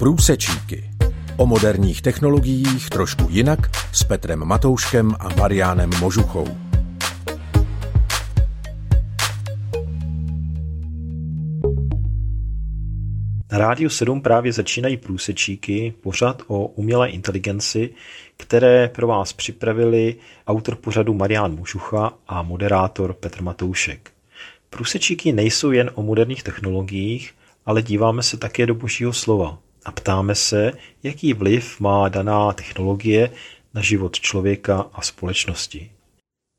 Průsečíky. O moderních technologiích trošku jinak s Petrem Matouškem a Mariánem Možuchou. Na Rádiu 7 právě začínají průsečíky, pořad o umělé inteligenci, které pro vás připravili autor pořadu Marián Mužucha a moderátor Petr Matoušek. Průsečíky nejsou jen o moderních technologiích, ale díváme se také do božího slova a ptáme se, jaký vliv má daná technologie na život člověka a společnosti.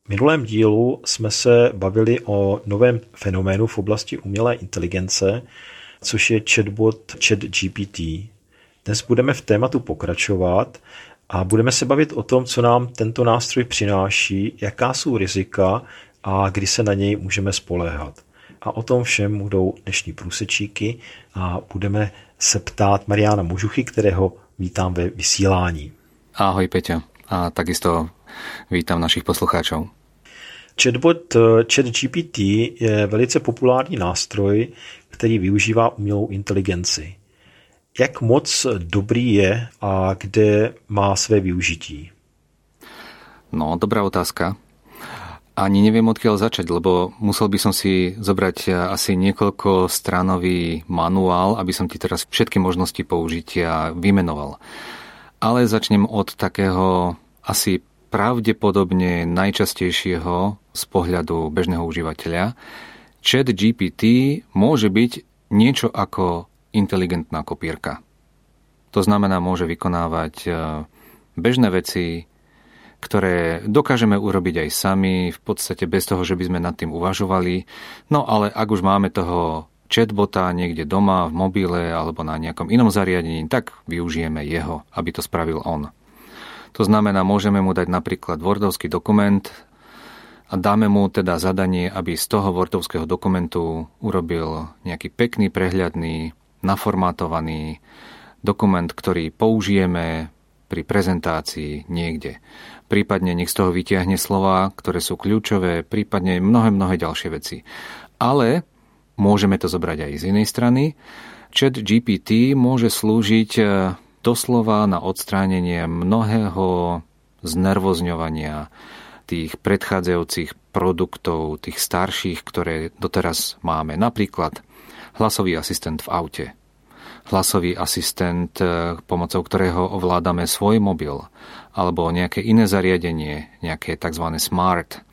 V minulém dílu jsme se bavili o novém fenoménu v oblasti umělé inteligence, což je chatbot ChatGPT. Dnes budeme v tématu pokračovat a budeme se bavit o tom, co nám tento nástroj přináší, jaká jsou rizika a kdy se na něj můžeme spoléhat. A o tom všem budou dnešní průsečíky a budeme se ptát Mariana Možuchy, kterého vítám ve vysílání. Ahoj Peťa a takisto vítám našich poslucháčov. Chatbot eh, ChatGPT je velice populární nástroj, který využívá umělou inteligenci. Jak moc dobrý je a kde má své využití? No, dobrá otázka. Ani neviem, odkiaľ začať, lebo musel by som si zobrať asi niekoľko stranový manuál, aby som ti teraz všetky možnosti použitia vymenoval. Ale začnem od takého asi pravdepodobne najčastejšieho z pohľadu bežného užívateľa. Chat GPT môže byť niečo ako inteligentná kopírka. To znamená, môže vykonávať e, bežné veci, ktoré dokážeme urobiť aj sami, v podstate bez toho, že by sme nad tým uvažovali. No ale ak už máme toho chatbota niekde doma, v mobile alebo na nejakom inom zariadení, tak využijeme jeho, aby to spravil on. To znamená, môžeme mu dať napríklad Wordovský dokument a dáme mu teda zadanie, aby z toho Wordovského dokumentu urobil nejaký pekný, prehľadný, naformátovaný dokument, ktorý použijeme pri prezentácii niekde prípadne nech z toho vytiahne slova, ktoré sú kľúčové, prípadne mnohé, mnohé ďalšie veci. Ale môžeme to zobrať aj z inej strany. Chat GPT môže slúžiť e, doslova na odstránenie mnohého znervozňovania tých predchádzajúcich produktov, tých starších, ktoré doteraz máme. Napríklad hlasový asistent v aute, hlasový asistent, e, pomocou ktorého ovládame svoj mobil, alebo nejaké iné zariadenie, nejaké tzv. smart,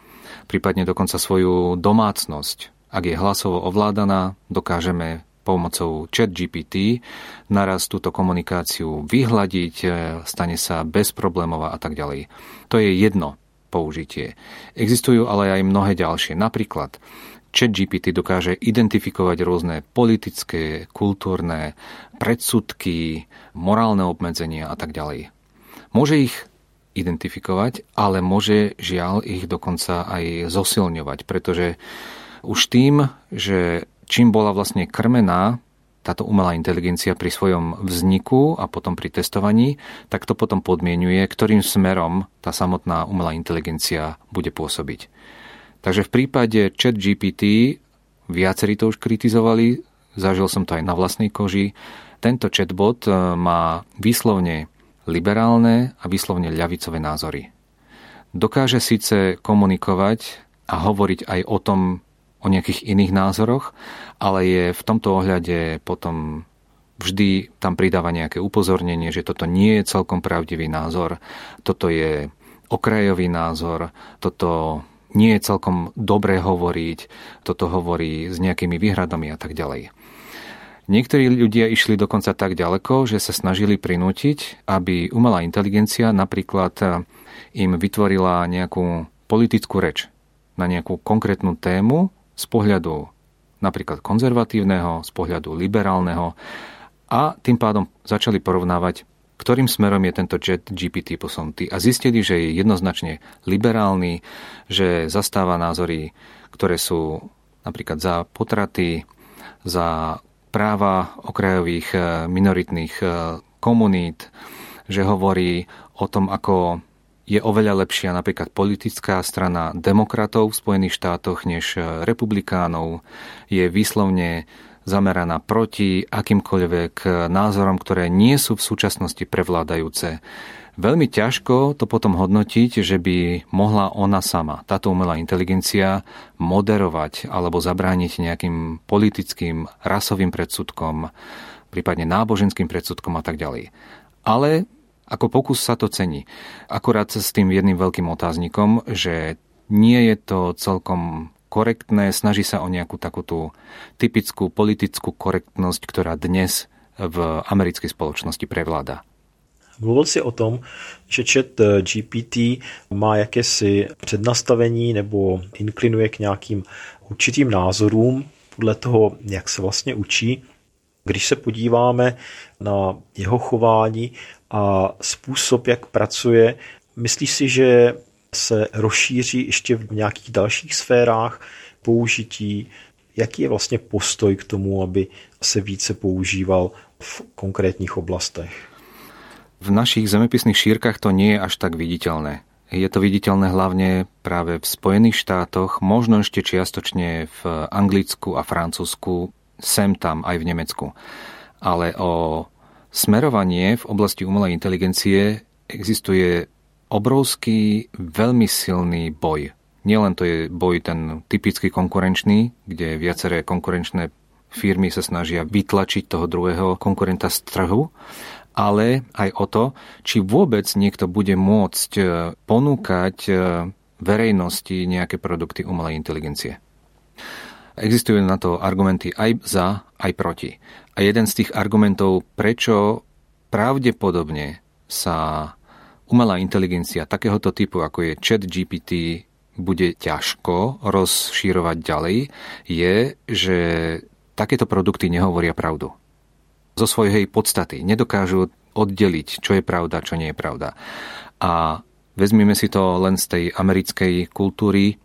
prípadne dokonca svoju domácnosť. Ak je hlasovo ovládaná, dokážeme pomocou chat GPT naraz túto komunikáciu vyhľadiť, e, stane sa bezproblémová a tak ďalej. To je jedno použitie. Existujú ale aj mnohé ďalšie. Napríklad Chat GPT dokáže identifikovať rôzne politické, kultúrne predsudky, morálne obmedzenia a tak ďalej. Môže ich identifikovať, ale môže žiaľ ich dokonca aj zosilňovať, pretože už tým, že čím bola vlastne krmená táto umelá inteligencia pri svojom vzniku a potom pri testovaní, tak to potom podmienuje, ktorým smerom tá samotná umelá inteligencia bude pôsobiť. Takže v prípade chat GPT viacerí to už kritizovali, zažil som to aj na vlastnej koži, tento chatbot eh, má výslovne liberálne a vyslovne ľavicové názory. Dokáže síce komunikovať a hovoriť aj o tom, o nejakých iných názoroch, ale je v tomto ohľade potom vždy tam pridáva nejaké upozornenie, že toto nie je celkom pravdivý názor, toto je okrajový názor, toto nie je celkom dobre hovoriť, toto hovorí s nejakými výhradami a tak ďalej. Niektorí ľudia išli dokonca tak ďaleko, že sa snažili prinútiť, aby umelá inteligencia napríklad eh, im vytvorila nejakú politickú reč na nejakú konkrétnu tému z pohľadu napríklad konzervatívneho, z pohľadu liberálneho a tým pádom začali porovnávať, ktorým smerom je tento chat GPT posunutý. A zistili, že je jednoznačne liberálny, že zastáva názory, ktoré sú napríklad za potraty, za práva okrajových eh, minoritných eh, komunít, že hovorí o tom, ako je oveľa lepšia napríklad politická strana demokratov v Spojených štátoch než eh, republikánov, je výslovne zameraná proti akýmkoľvek názorom, ktoré nie sú v súčasnosti prevládajúce. Veľmi ťažko to potom hodnotiť, že by mohla ona sama, táto umelá inteligencia, moderovať alebo zabrániť nejakým politickým, rasovým predsudkom, prípadne náboženským predsudkom a tak ďalej. Ale ako pokus sa to cení. Akurát s tým jedným veľkým otáznikom, že nie je to celkom korektné, snaží sa o nejakú takúto typickú politickú korektnosť, ktorá dnes v americkej spoločnosti prevláda. Mluvil si o tom, že chat GPT má jakési přednastavení nebo inklinuje k nějakým určitým názorům podle toho, jak se vlastně učí. Když se podíváme na jeho chování a způsob, jak pracuje, myslíš si, že se rozšíří ještě v nějakých dalších sférách použití? Jaký je vlastně postoj k tomu, aby se více používal v konkrétních oblastech? V našich zemepisných šírkach to nie je až tak viditeľné. Je to viditeľné hlavne práve v Spojených štátoch, možno ešte čiastočne v Anglicku a Francúzsku, sem tam aj v Nemecku. Ale o smerovanie v oblasti umelej inteligencie existuje obrovský, veľmi silný boj. Nielen to je boj ten typický konkurenčný, kde viaceré konkurenčné firmy sa snažia vytlačiť toho druhého konkurenta z trhu, ale aj o to, či vôbec niekto bude môcť e, ponúkať e, verejnosti nejaké produkty umelej inteligencie. Existujú na to argumenty aj za, aj proti. A jeden z tých argumentov, prečo pravdepodobne sa umelá inteligencia takéhoto typu, ako je chat GPT, bude ťažko rozšírovať ďalej, je, že takéto produkty nehovoria pravdu zo svojej podstaty. Nedokážu oddeliť, čo je pravda, čo nie je pravda. A vezmime si to len z tej americkej kultúry.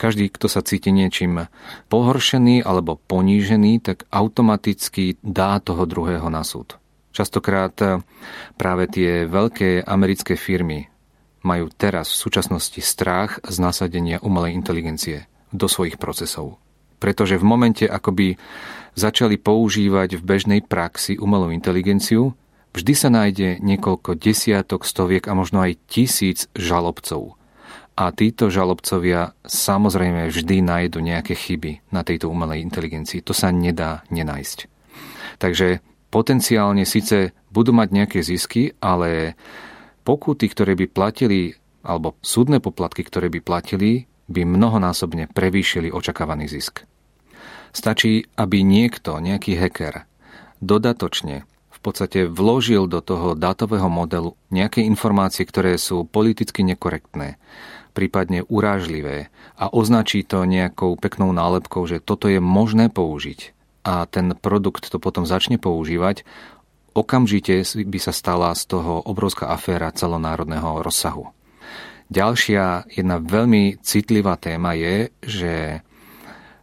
Každý, kto sa cíti niečím pohoršený alebo ponížený, tak automaticky dá toho druhého na súd. Častokrát práve tie veľké americké firmy majú teraz v súčasnosti strach z nasadenia umelej inteligencie do svojich procesov. Pretože v momente, ako by začali používať v bežnej praxi umelú inteligenciu, vždy sa nájde niekoľko desiatok, stoviek a možno aj tisíc žalobcov. A títo žalobcovia samozrejme vždy nájdu nejaké chyby na tejto umelej inteligencii. To sa nedá nenájsť. Takže potenciálne síce budú mať nejaké zisky, ale pokuty, ktoré by platili, alebo súdne poplatky, ktoré by platili, by mnohonásobne prevýšili očakávaný zisk. Stačí, aby niekto, nejaký hacker, dodatočne v podstate vložil do toho dátového modelu nejaké informácie, ktoré sú politicky nekorektné, prípadne urážlivé a označí to nejakou peknou nálepkou, že toto je možné použiť a ten produkt to potom začne používať, okamžite by sa stala z toho obrovská aféra celonárodného rozsahu. Ďalšia jedna veľmi citlivá téma je, že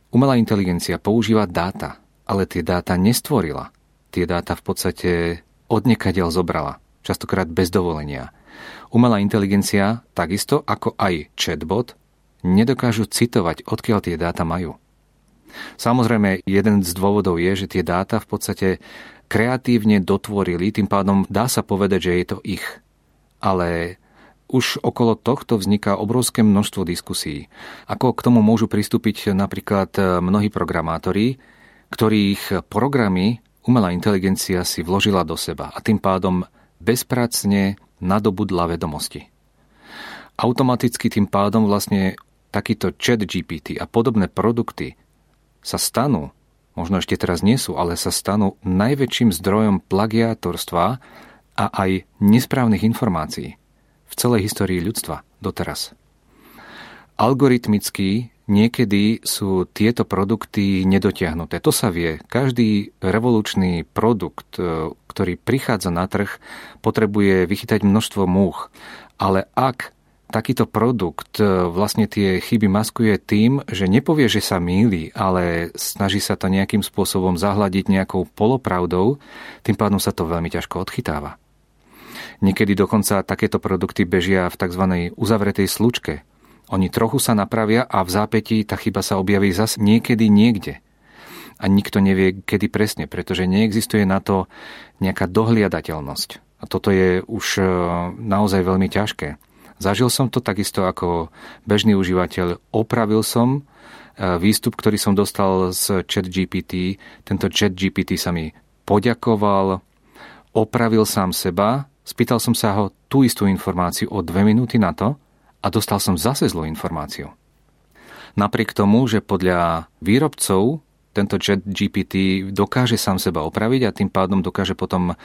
Umelá inteligencia používa dáta, ale tie dáta nestvorila. Tie dáta v podstate odnekadeľ zobrala, častokrát bez dovolenia. Umelá inteligencia, takisto ako aj chatbot, nedokážu citovať, odkiaľ tie dáta majú. Samozrejme, jeden z dôvodov je, že tie dáta v podstate kreatívne dotvorili, tým pádom dá sa povedať, že je to ich. Ale už okolo tohto vzniká obrovské množstvo diskusí. Ako k tomu môžu pristúpiť napríklad e, mnohí programátori, ktorých programy umelá inteligencia si vložila do seba a tým pádom bezpracne nadobudla vedomosti. Automaticky tým pádom vlastne takýto chat GPT a podobné produkty sa stanú, možno ešte teraz nie sú, ale sa stanú najväčším zdrojom plagiátorstva a aj nesprávnych informácií v celej histórii ľudstva doteraz. Algoritmicky niekedy sú tieto produkty nedotiahnuté. To sa vie. Každý revolučný produkt, e, ktorý prichádza na trh, potrebuje vychytať množstvo múch. Ale ak takýto produkt e, vlastne tie chyby maskuje tým, že nepovie, že sa míli, ale snaží sa to nejakým spôsobom zahľadiť nejakou polopravdou, tým pádom sa to veľmi ťažko odchytáva. Niekedy dokonca takéto produkty bežia v tzv. uzavretej slučke. Oni trochu sa napravia a v zápätí tá chyba sa objaví zas niekedy niekde. a nikto nevie, kedy presne, pretože neexistuje na to nejaká dohliadateľnosť. A toto je už e, naozaj veľmi ťažké. Zažil som to takisto ako bežný užívateľ. Opravil som e, výstup, ktorý som dostal z chat GPT. Tento chat GPT sa mi poďakoval, opravil sám seba, spýtal som sa ho tú istú informáciu o dve minúty na to a dostal som zase zlú informáciu. Napriek tomu, že podľa výrobcov tento chat GPT dokáže sám seba opraviť a tým pádom dokáže potom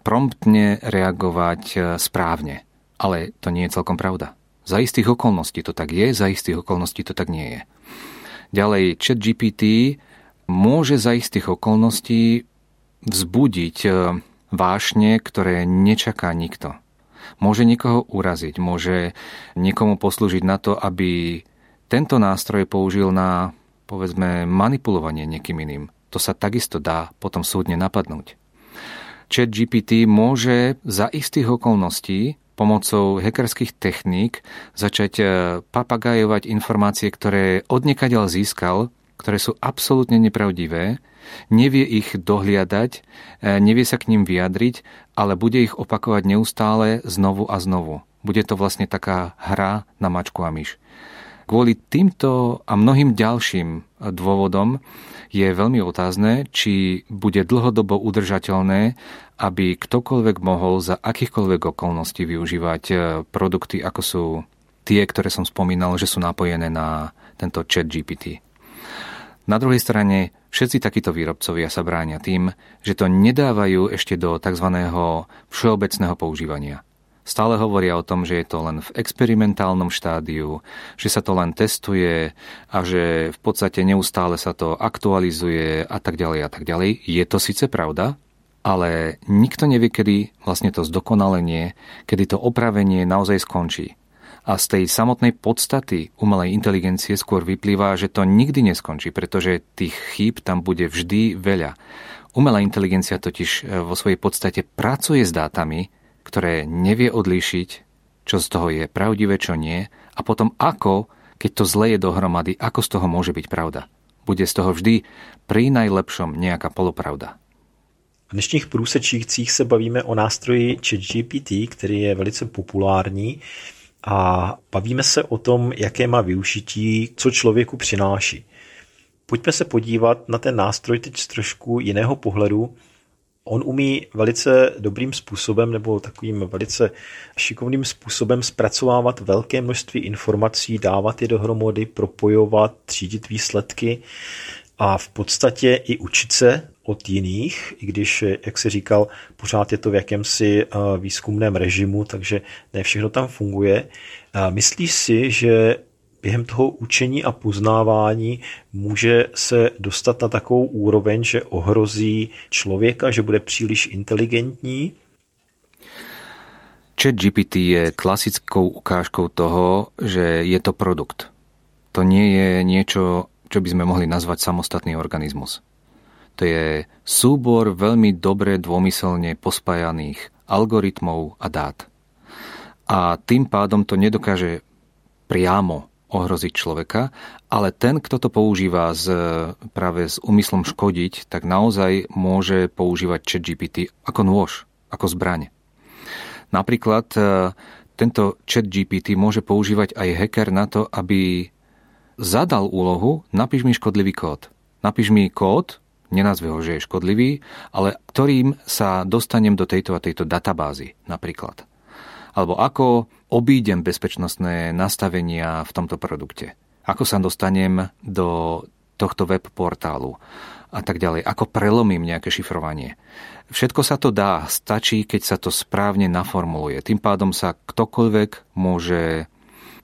promptne reagovať e, správne. Ale to nie je celkom pravda. Za istých okolností to tak je, za istých okolností to tak nie je. Ďalej, chat GPT môže za istých okolností vzbudiť e, vášne, ktoré nečaká nikto. Môže niekoho uraziť, môže niekomu poslúžiť na to, aby tento nástroj použil na povedzme, manipulovanie niekým iným. To sa takisto dá potom súdne napadnúť. Chat GPT môže za istých okolností pomocou hackerských techník začať e, papagajovať informácie, ktoré odniekaďal získal, ktoré sú absolútne nepravdivé, nevie ich dohliadať, e, nevie sa k ním vyjadriť, ale bude ich opakovať neustále znovu a znovu. Bude to vlastne taká hra na mačku a myš. Kvôli týmto a mnohým ďalším dôvodom je veľmi otázne, či bude dlhodobo udržateľné, aby ktokoľvek mohol za akýchkoľvek okolností využívať e, produkty, ako sú tie, ktoré som spomínal, že sú napojené na tento chat GPT. Na druhej strane, všetci takíto výrobcovia sa bránia tým, že to nedávajú ešte do tzv. všeobecného používania. Stále hovoria o tom, že je to len v experimentálnom štádiu, že sa to len testuje a že v podstate neustále sa to aktualizuje a tak ďalej a tak ďalej. Je to síce pravda, ale nikto nevie, kedy vlastne to zdokonalenie, kedy to opravenie naozaj skončí. A z tej samotnej podstaty umelej inteligencie skôr vyplýva, že to nikdy neskončí, pretože tých chýb tam bude vždy veľa. Umelá inteligencia totiž e, vo svojej podstate pracuje s dátami, ktoré nevie odlíšiť, čo z toho je pravdivé, čo nie, a potom ako, keď to zle je dohromady, ako z toho môže byť pravda. Bude z toho vždy pri najlepšom nejaká polopravda. V dnešních průsečících se bavíme o nástroji ChatGPT, který je velice populární a bavíme se o tom, jaké má využití, co člověku přináší. Pojďme se podívat na ten nástroj teď z trošku jiného pohledu On umí velice dobrým způsobem nebo takovým velice šikovným způsobem zpracovávat velké množství informací, dávat je dohromady, propojovat, třídit výsledky a v podstatě i učit se od jiných, i když, jak se říkal, pořád je to v jakémsi eh, výzkumném režimu, takže ne všechno tam funguje. Myslíš si, že během toho učení a poznávání může se dostat na takovou úroveň, že ohrozí člověka, že bude příliš inteligentní? Chat GPT je klasickou ukážkou toho, že je to produkt. To nie je niečo, čo by sme mohli nazvať samostatný organizmus. To je súbor veľmi dobre dômyselne pospájaných algoritmov a dát. A tým pádom to nedokáže priamo ohroziť človeka, ale ten, kto to používa z, práve s úmyslom škodiť, tak naozaj môže používať chat GPT ako nôž, ako zbraň. Napríklad e, tento chat GPT môže používať aj hacker na to, aby zadal úlohu, napíš mi škodlivý kód. Napíš mi kód, nenazve ho, že je škodlivý, ale ktorým sa dostanem do tejto a tejto databázy napríklad. Alebo ako obídem bezpečnostné nastavenia v tomto produkte. Ako sa dostanem do tohto web portálu a tak ďalej. Ako prelomím nejaké šifrovanie. Všetko sa to dá, stačí, keď sa to správne naformuluje. Tým pádom sa ktokoľvek môže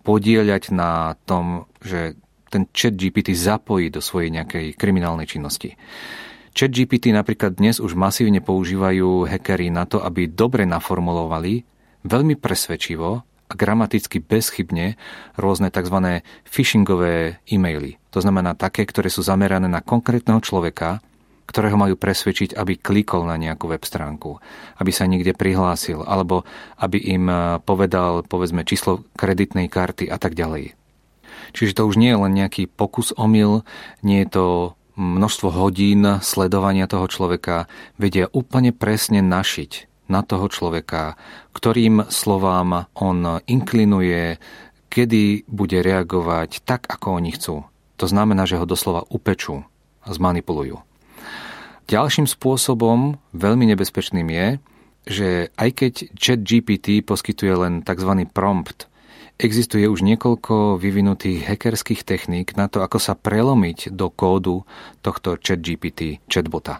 podieľať na tom, že ten chat GPT zapojí do svojej nejakej kriminálnej činnosti. Chat GPT napríklad dnes už masívne používajú hackery na to, aby dobre naformulovali, veľmi presvedčivo a gramaticky bezchybne rôzne tzv. phishingové e-maily. To znamená také, ktoré sú zamerané na konkrétneho človeka, ktorého majú presvedčiť, aby klikol na nejakú web stránku, aby sa niekde prihlásil, alebo aby im eh, povedal, povedzme, číslo kreditnej karty a tak ďalej. Čiže to už nie je len nejaký pokus omyl, nie je to množstvo hodín sledovania toho človeka vedia úplne presne našiť na toho človeka, ktorým slovám on inklinuje, kedy bude reagovať tak, ako oni chcú. To znamená, že ho doslova upečú a zmanipulujú. Ďalším spôsobom, veľmi nebezpečným je, že aj keď chat GPT poskytuje len tzv. prompt, existuje už niekoľko vyvinutých hackerských techník na to, ako sa prelomiť do kódu tohto chat GPT chatbota.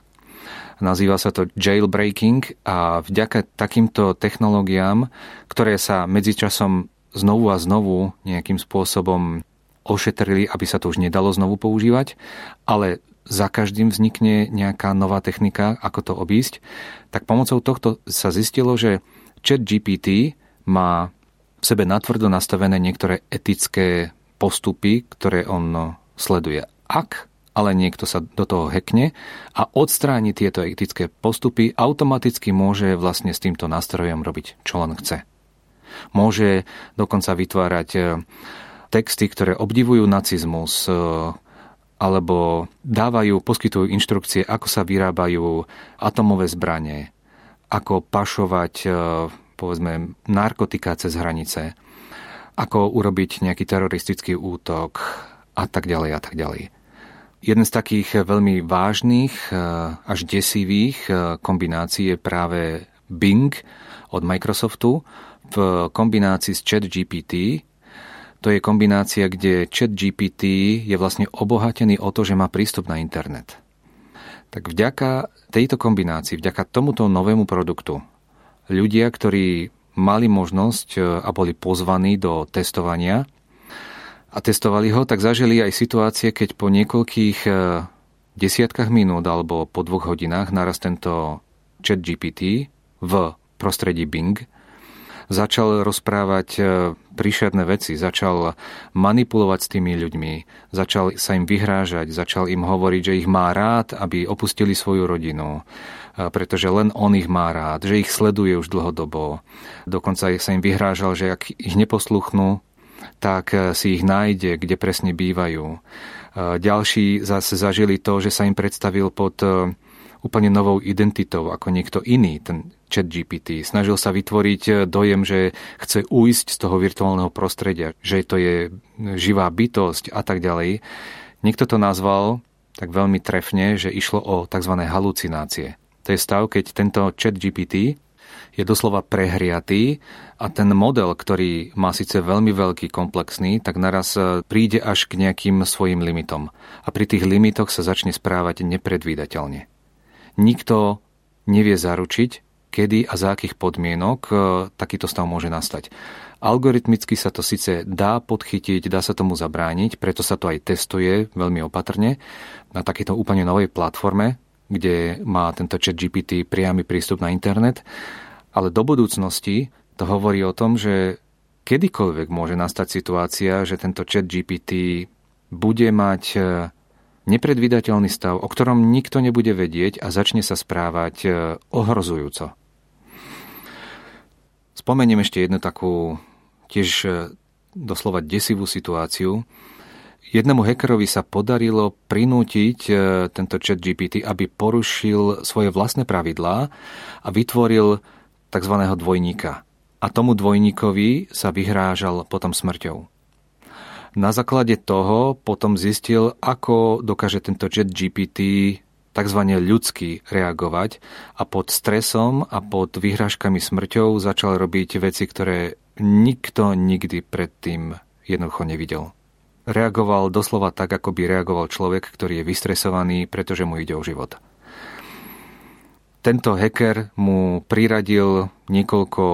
Nazýva sa to jailbreaking a vďaka takýmto technológiám, ktoré sa medzičasom znovu a znovu nejakým spôsobom ošetrili, aby sa to už nedalo znovu používať, ale za každým vznikne nejaká nová technika, ako to obísť, tak pomocou tohto sa zistilo, že chat GPT má sebe natvrdo nastavené niektoré etické postupy, ktoré on sleduje. Ak ale niekto sa do toho hekne a odstráni tieto etické postupy, automaticky môže vlastne s týmto nástrojom robiť, čo len chce. Môže dokonca vytvárať e, texty, ktoré obdivujú nacizmus, e, alebo dávajú, poskytujú inštrukcie, ako sa vyrábajú atomové zbranie, ako pašovať, e, povedzme, narkotika cez hranice, ako urobiť nejaký teroristický útok a tak ďalej a tak ďalej. Jeden z takých veľmi vážnych eh, až desivých eh, kombinácií je práve Bing od Microsoftu v kombinácii s ChatGPT. To je kombinácia, kde ChatGPT je vlastne obohatený o to, že má prístup na internet. Tak vďaka tejto kombinácii, vďaka tomuto novému produktu, ľudia, ktorí mali možnosť eh, a boli pozvaní do testovania, a testovali ho, tak zažili aj situácie, keď po niekoľkých e, desiatkách minút alebo po dvoch hodinách naraz tento chat GPT v prostredí Bing začal rozprávať e, príšerné veci, začal manipulovať s tými ľuďmi, začal sa im vyhrážať, začal im hovoriť, že ich má rád, aby opustili svoju rodinu, e, pretože len on ich má rád, že ich sleduje už dlhodobo. Dokonca sa im vyhrážal, že ak ich neposluchnú, tak eh, si ich nájde, kde presne bývajú. Ďalší zase zažili to, že sa im predstavil pod úplne novou identitou ako niekto iný, ten chat GPT. Snažil sa vytvoriť dojem, že chce ujsť z toho virtuálneho prostredia, že to je živá bytosť a tak ďalej. Niekto to nazval tak veľmi trefne, že išlo o tzv. halucinácie. To je stav, keď tento chat GPT je doslova prehriatý a ten model, ktorý má síce veľmi veľký, komplexný, tak naraz e, príde až k nejakým svojim limitom. A pri tých limitoch sa začne správať nepredvídateľne. Nikto nevie zaručiť, kedy a za akých podmienok e, takýto stav môže nastať. Algoritmicky sa to síce dá podchytiť, dá sa tomu zabrániť, preto sa to aj testuje veľmi opatrne na takéto úplne novej platforme, kde má tento chat GPT priamy prístup na internet ale do budúcnosti to hovorí o tom, že kedykoľvek môže nastať situácia, že tento chat GPT bude mať e, nepredvídateľný stav, o ktorom nikto nebude vedieť a začne sa správať e, ohrozujúco. Spomeniem ešte jednu takú tiež e, doslova desivú situáciu. Jednému hackerovi sa podarilo prinútiť tento chat GPT, aby porušil svoje vlastné pravidlá a vytvoril tzv. dvojníka. A tomu dvojníkovi sa vyhrážal potom smrťou. Na základe toho potom zistil, ako dokáže tento chat GPT tzv. ľudsky reagovať a pod stresom a pod vyhrážkami smrťou začal robiť veci, ktoré nikto nikdy predtým jednoducho nevidel. Reagoval doslova tak, ako by reagoval človek, ktorý je vystresovaný, pretože mu ide o život. Tento hacker mu priradil niekoľko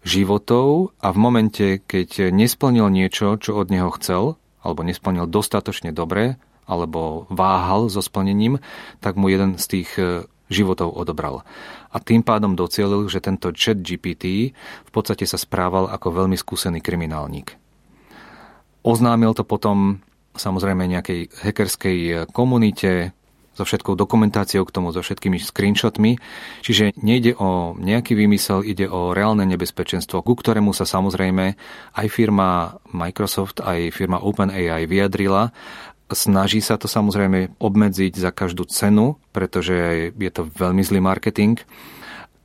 životov a v momente, keď nesplnil niečo, čo od neho chcel, alebo nesplnil dostatočne dobre, alebo váhal so splnením, tak mu jeden z tých e, životov odobral. A tým pádom docielil, že tento chat GPT v podstate sa správal ako veľmi skúsený kriminálnik. Oznámil to potom samozrejme nejakej hackerskej komunite, so všetkou dokumentáciou k tomu, so všetkými screenshotmi. Čiže nejde o nejaký výmysel, ide o reálne nebezpečenstvo, ku ktorému sa samozrejme aj firma Microsoft, aj firma OpenAI vyjadrila Snaží sa to samozrejme obmedziť za každú cenu, pretože je to veľmi zlý marketing,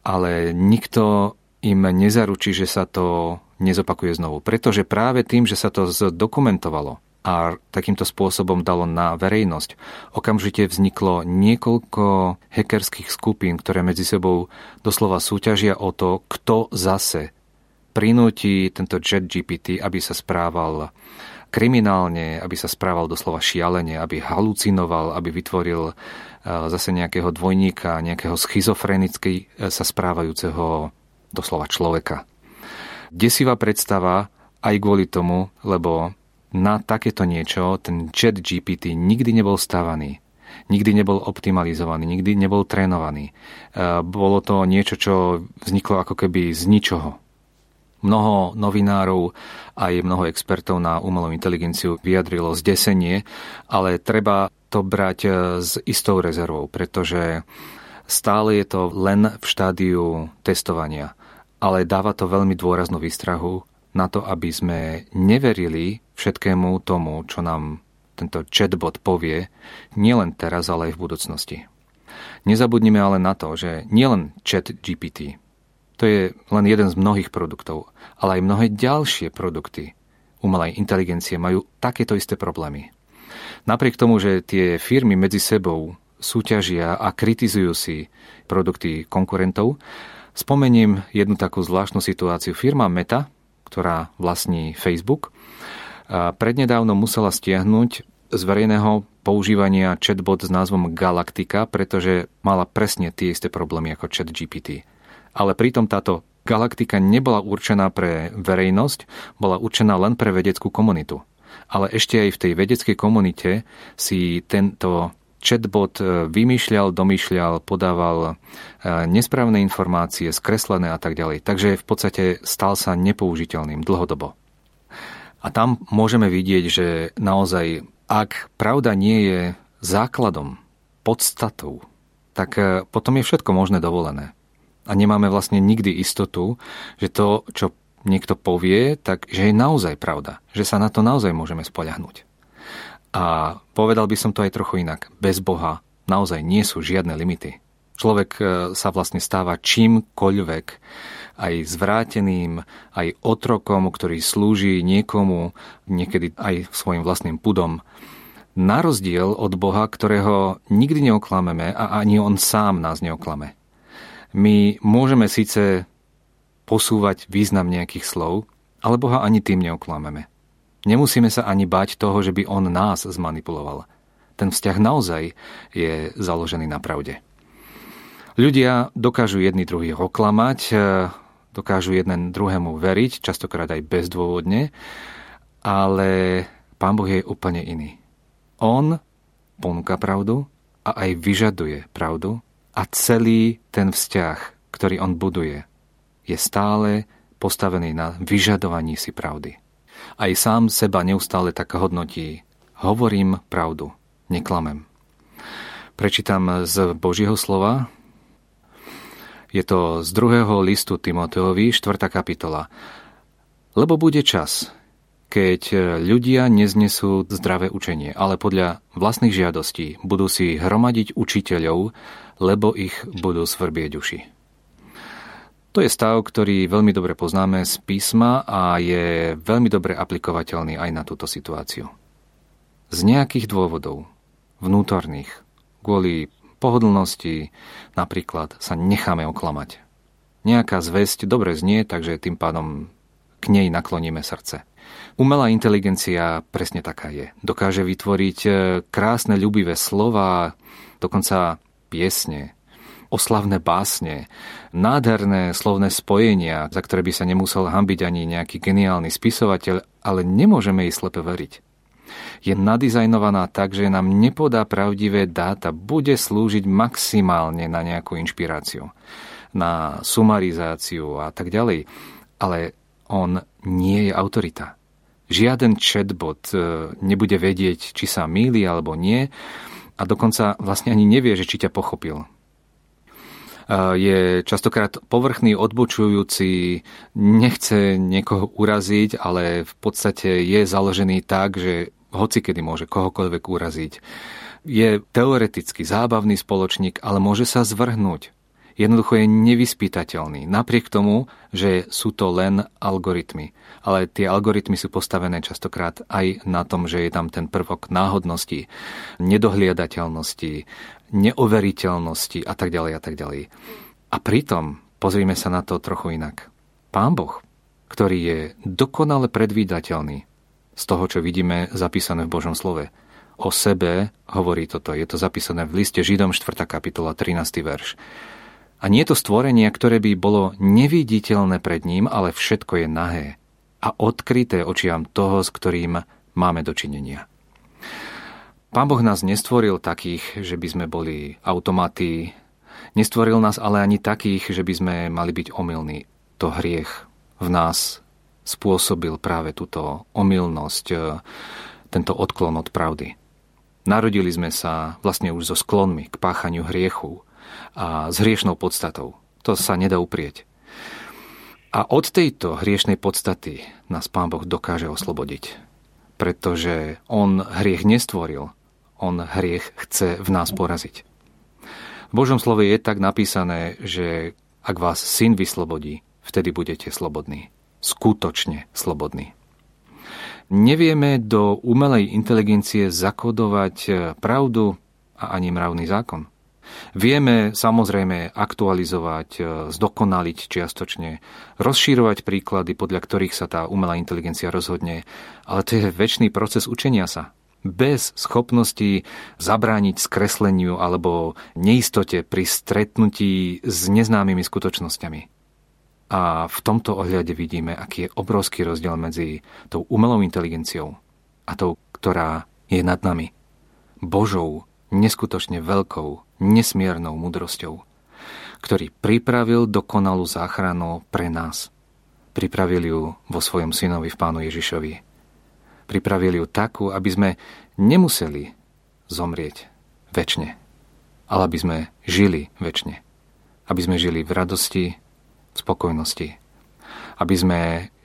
ale nikto im nezaručí, že sa to nezopakuje znovu. Pretože práve tým, že sa to zdokumentovalo a takýmto spôsobom dalo na verejnosť, okamžite vzniklo niekoľko hackerských skupín, ktoré medzi sebou doslova súťažia o to, kto zase prinúti tento chat GPT, aby sa správal kriminálne, aby sa správal doslova šialene, aby halucinoval, aby vytvoril e, zase nejakého dvojníka, nejakého schizofrenicky e, sa správajúceho doslova človeka. Desivá predstava aj kvôli tomu, lebo na takéto niečo ten chat GPT nikdy nebol stávaný. Nikdy nebol optimalizovaný, nikdy nebol trénovaný. E, bolo to niečo, čo vzniklo ako keby z ničoho Mnoho novinárov aj mnoho expertov na umelú inteligenciu vyjadrilo zdesenie, ale treba to brať e, s istou rezervou, pretože stále je to len v štádiu testovania, ale dáva to veľmi dôraznú výstrahu na to, aby sme neverili všetkému tomu, čo nám tento chatbot povie, nielen teraz, ale aj v budúcnosti. Nezabudnime ale na to, že nielen chat GPT, to je len jeden z mnohých produktov, ale aj mnohé ďalšie produkty umelej inteligencie majú takéto isté problémy. Napriek tomu, že tie firmy medzi sebou súťažia a kritizujú si produkty konkurentov, spomeniem jednu takú zvláštnu situáciu. Firma Meta, ktorá vlastní Facebook, prednedávno musela stiahnuť z verejného používania chatbot s názvom Galactica, pretože mala presne tie isté problémy ako chat GPT ale pritom táto galaktika nebola určená pre verejnosť, bola určená len pre vedeckú komunitu. Ale ešte aj v tej vedeckej komunite si tento chatbot e, vymýšľal, domýšľal, podával e, nesprávne informácie, skreslené a tak ďalej. Takže v podstate stal sa nepoužiteľným dlhodobo. A tam môžeme vidieť, že naozaj, ak pravda nie je základom, podstatou, tak e, potom je všetko možné dovolené a nemáme vlastne nikdy istotu, že to, čo niekto povie, tak že je naozaj pravda. Že sa na to naozaj môžeme spoľahnúť. A povedal by som to aj trochu inak. Bez Boha naozaj nie sú žiadne limity. Človek e, sa vlastne stáva čímkoľvek, aj zvráteným, aj otrokom, ktorý slúži niekomu, niekedy aj svojim vlastným pudom. Na rozdiel od Boha, ktorého nikdy neoklameme a ani on sám nás neoklame. My môžeme síce posúvať význam nejakých slov, ale Boha ani tým neoklameme. Nemusíme sa ani bať toho, že by On nás zmanipuloval. Ten vzťah naozaj je založený na pravde. Ľudia dokážu jedni druhých oklamať, e, dokážu jeden druhému veriť, častokrát aj bezdôvodne, ale Pán Boh je úplne iný. On ponúka pravdu a aj vyžaduje pravdu a celý ten vzťah, ktorý on buduje, je stále postavený na vyžadovaní si pravdy. Aj sám seba neustále tak hodnotí. Hovorím pravdu, neklamem. Prečítam z Božieho slova. Je to z druhého listu Timoteovi, 4. kapitola. Lebo bude čas, keď ľudia neznesú zdravé učenie, ale podľa vlastných žiadostí budú si hromadiť učiteľov, lebo ich budú svrbieť uši. To je stav, ktorý veľmi dobre poznáme z písma a je veľmi dobre aplikovateľný aj na túto situáciu. Z nejakých dôvodov, vnútorných, kvôli pohodlnosti napríklad sa necháme oklamať. Nejaká zväzť dobre znie, takže tým pádom k nej nakloníme srdce. Umelá inteligencia presne taká je. Dokáže vytvoriť eh, krásne, ľubivé slova, dokonca piesne, oslavné básne, nádherné slovné spojenia, za ktoré by sa nemusel hambiť ani nejaký geniálny spisovateľ, ale nemôžeme jej slepe veriť. Je nadizajnovaná tak, že nám nepodá pravdivé dáta, bude slúžiť maximálne na nejakú inšpiráciu, na sumarizáciu a tak ďalej. Ale on nie je autorita. Žiaden chatbot e, nebude vedieť, či sa míli alebo nie a dokonca vlastne ani nevie, že či ťa pochopil. Je častokrát povrchný, odbočujúci, nechce niekoho uraziť, ale v podstate je založený tak, že hoci kedy môže kohokoľvek uraziť. Je teoreticky zábavný spoločník, ale môže sa zvrhnúť. Jednoducho je nevyspytateľný, napriek tomu, že sú to len algoritmy. Ale tie algoritmy sú postavené častokrát aj na tom, že je tam ten prvok náhodnosti, nedohliadateľnosti, neoveriteľnosti a tak ďalej a tak ďalej. A pritom pozrime sa na to trochu inak. Pán Boh, ktorý je dokonale predvídateľný z toho, čo vidíme zapísané v Božom slove, o sebe hovorí toto. Je to zapísané v liste Židom 4. kapitola 13. verš. A nie je to stvorenie, ktoré by bolo neviditeľné pred ním, ale všetko je nahé a odkryté očiam toho, s ktorým máme dočinenia. Pán Boh nás nestvoril takých, že by sme boli automaty, nestvoril nás ale ani takých, že by sme mali byť omylní. To hriech v nás spôsobil práve túto omylnosť, tento odklon od pravdy. Narodili sme sa vlastne už so sklonmi k páchaniu hriechu, a s hriešnou podstatou. To sa nedá uprieť. A od tejto hriešnej podstaty nás Pán Boh dokáže oslobodiť. Pretože On hriech nestvoril, On hriech chce v nás poraziť. V Božom slove je tak napísané, že ak vás syn vyslobodí, vtedy budete slobodní. Skutočne slobodní. Nevieme do umelej inteligencie zakodovať pravdu a ani mravný zákon. Vieme samozrejme aktualizovať, e, zdokonaliť čiastočne, rozšírovať príklady, podľa ktorých sa tá umelá inteligencia rozhodne, ale to je väčší proces učenia sa. Bez schopnosti zabrániť skresleniu alebo neistote pri stretnutí s neznámymi skutočnosťami. A v tomto ohľade vidíme, aký je obrovský rozdiel medzi tou umelou inteligenciou a tou, ktorá je nad nami. Božou, neskutočne veľkou, nesmiernou mudrosťou, ktorý pripravil dokonalú záchranu pre nás. Pripravil ju vo svojom synovi v Pánu Ježišovi. Pripravil ju takú, aby sme nemuseli zomrieť väčšine, ale aby sme žili väčšine. Aby sme žili v radosti, v spokojnosti. Aby sme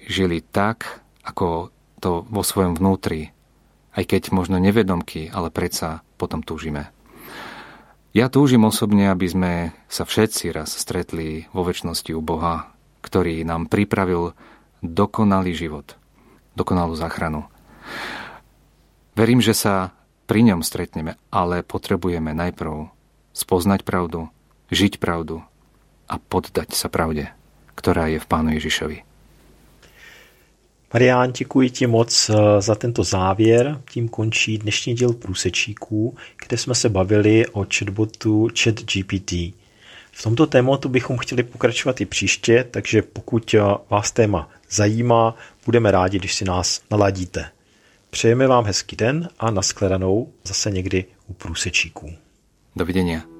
žili tak, ako to vo svojom vnútri, aj keď možno nevedomky, ale predsa potom túžime. Ja túžim osobne, aby sme sa všetci raz stretli vo väčšnosti u Boha, ktorý nám pripravil dokonalý život, dokonalú záchranu. Verím, že sa pri ňom stretneme, ale potrebujeme najprv spoznať pravdu, žiť pravdu a poddať sa pravde, ktorá je v Pánu Ježišovi. Marián, děkuji ti moc eh, za tento závěr. Tím končí dnešní díl průsečíků, kde jsme se bavili o chatbotu ChatGPT. V tomto tématu bychom chtěli pokračovat i příště, takže pokud eh, vás téma zajímá, budeme rádi, když si nás naladíte. Přejeme vám hezký den a nashledanou zase někdy u průsečíků. Dovidenia.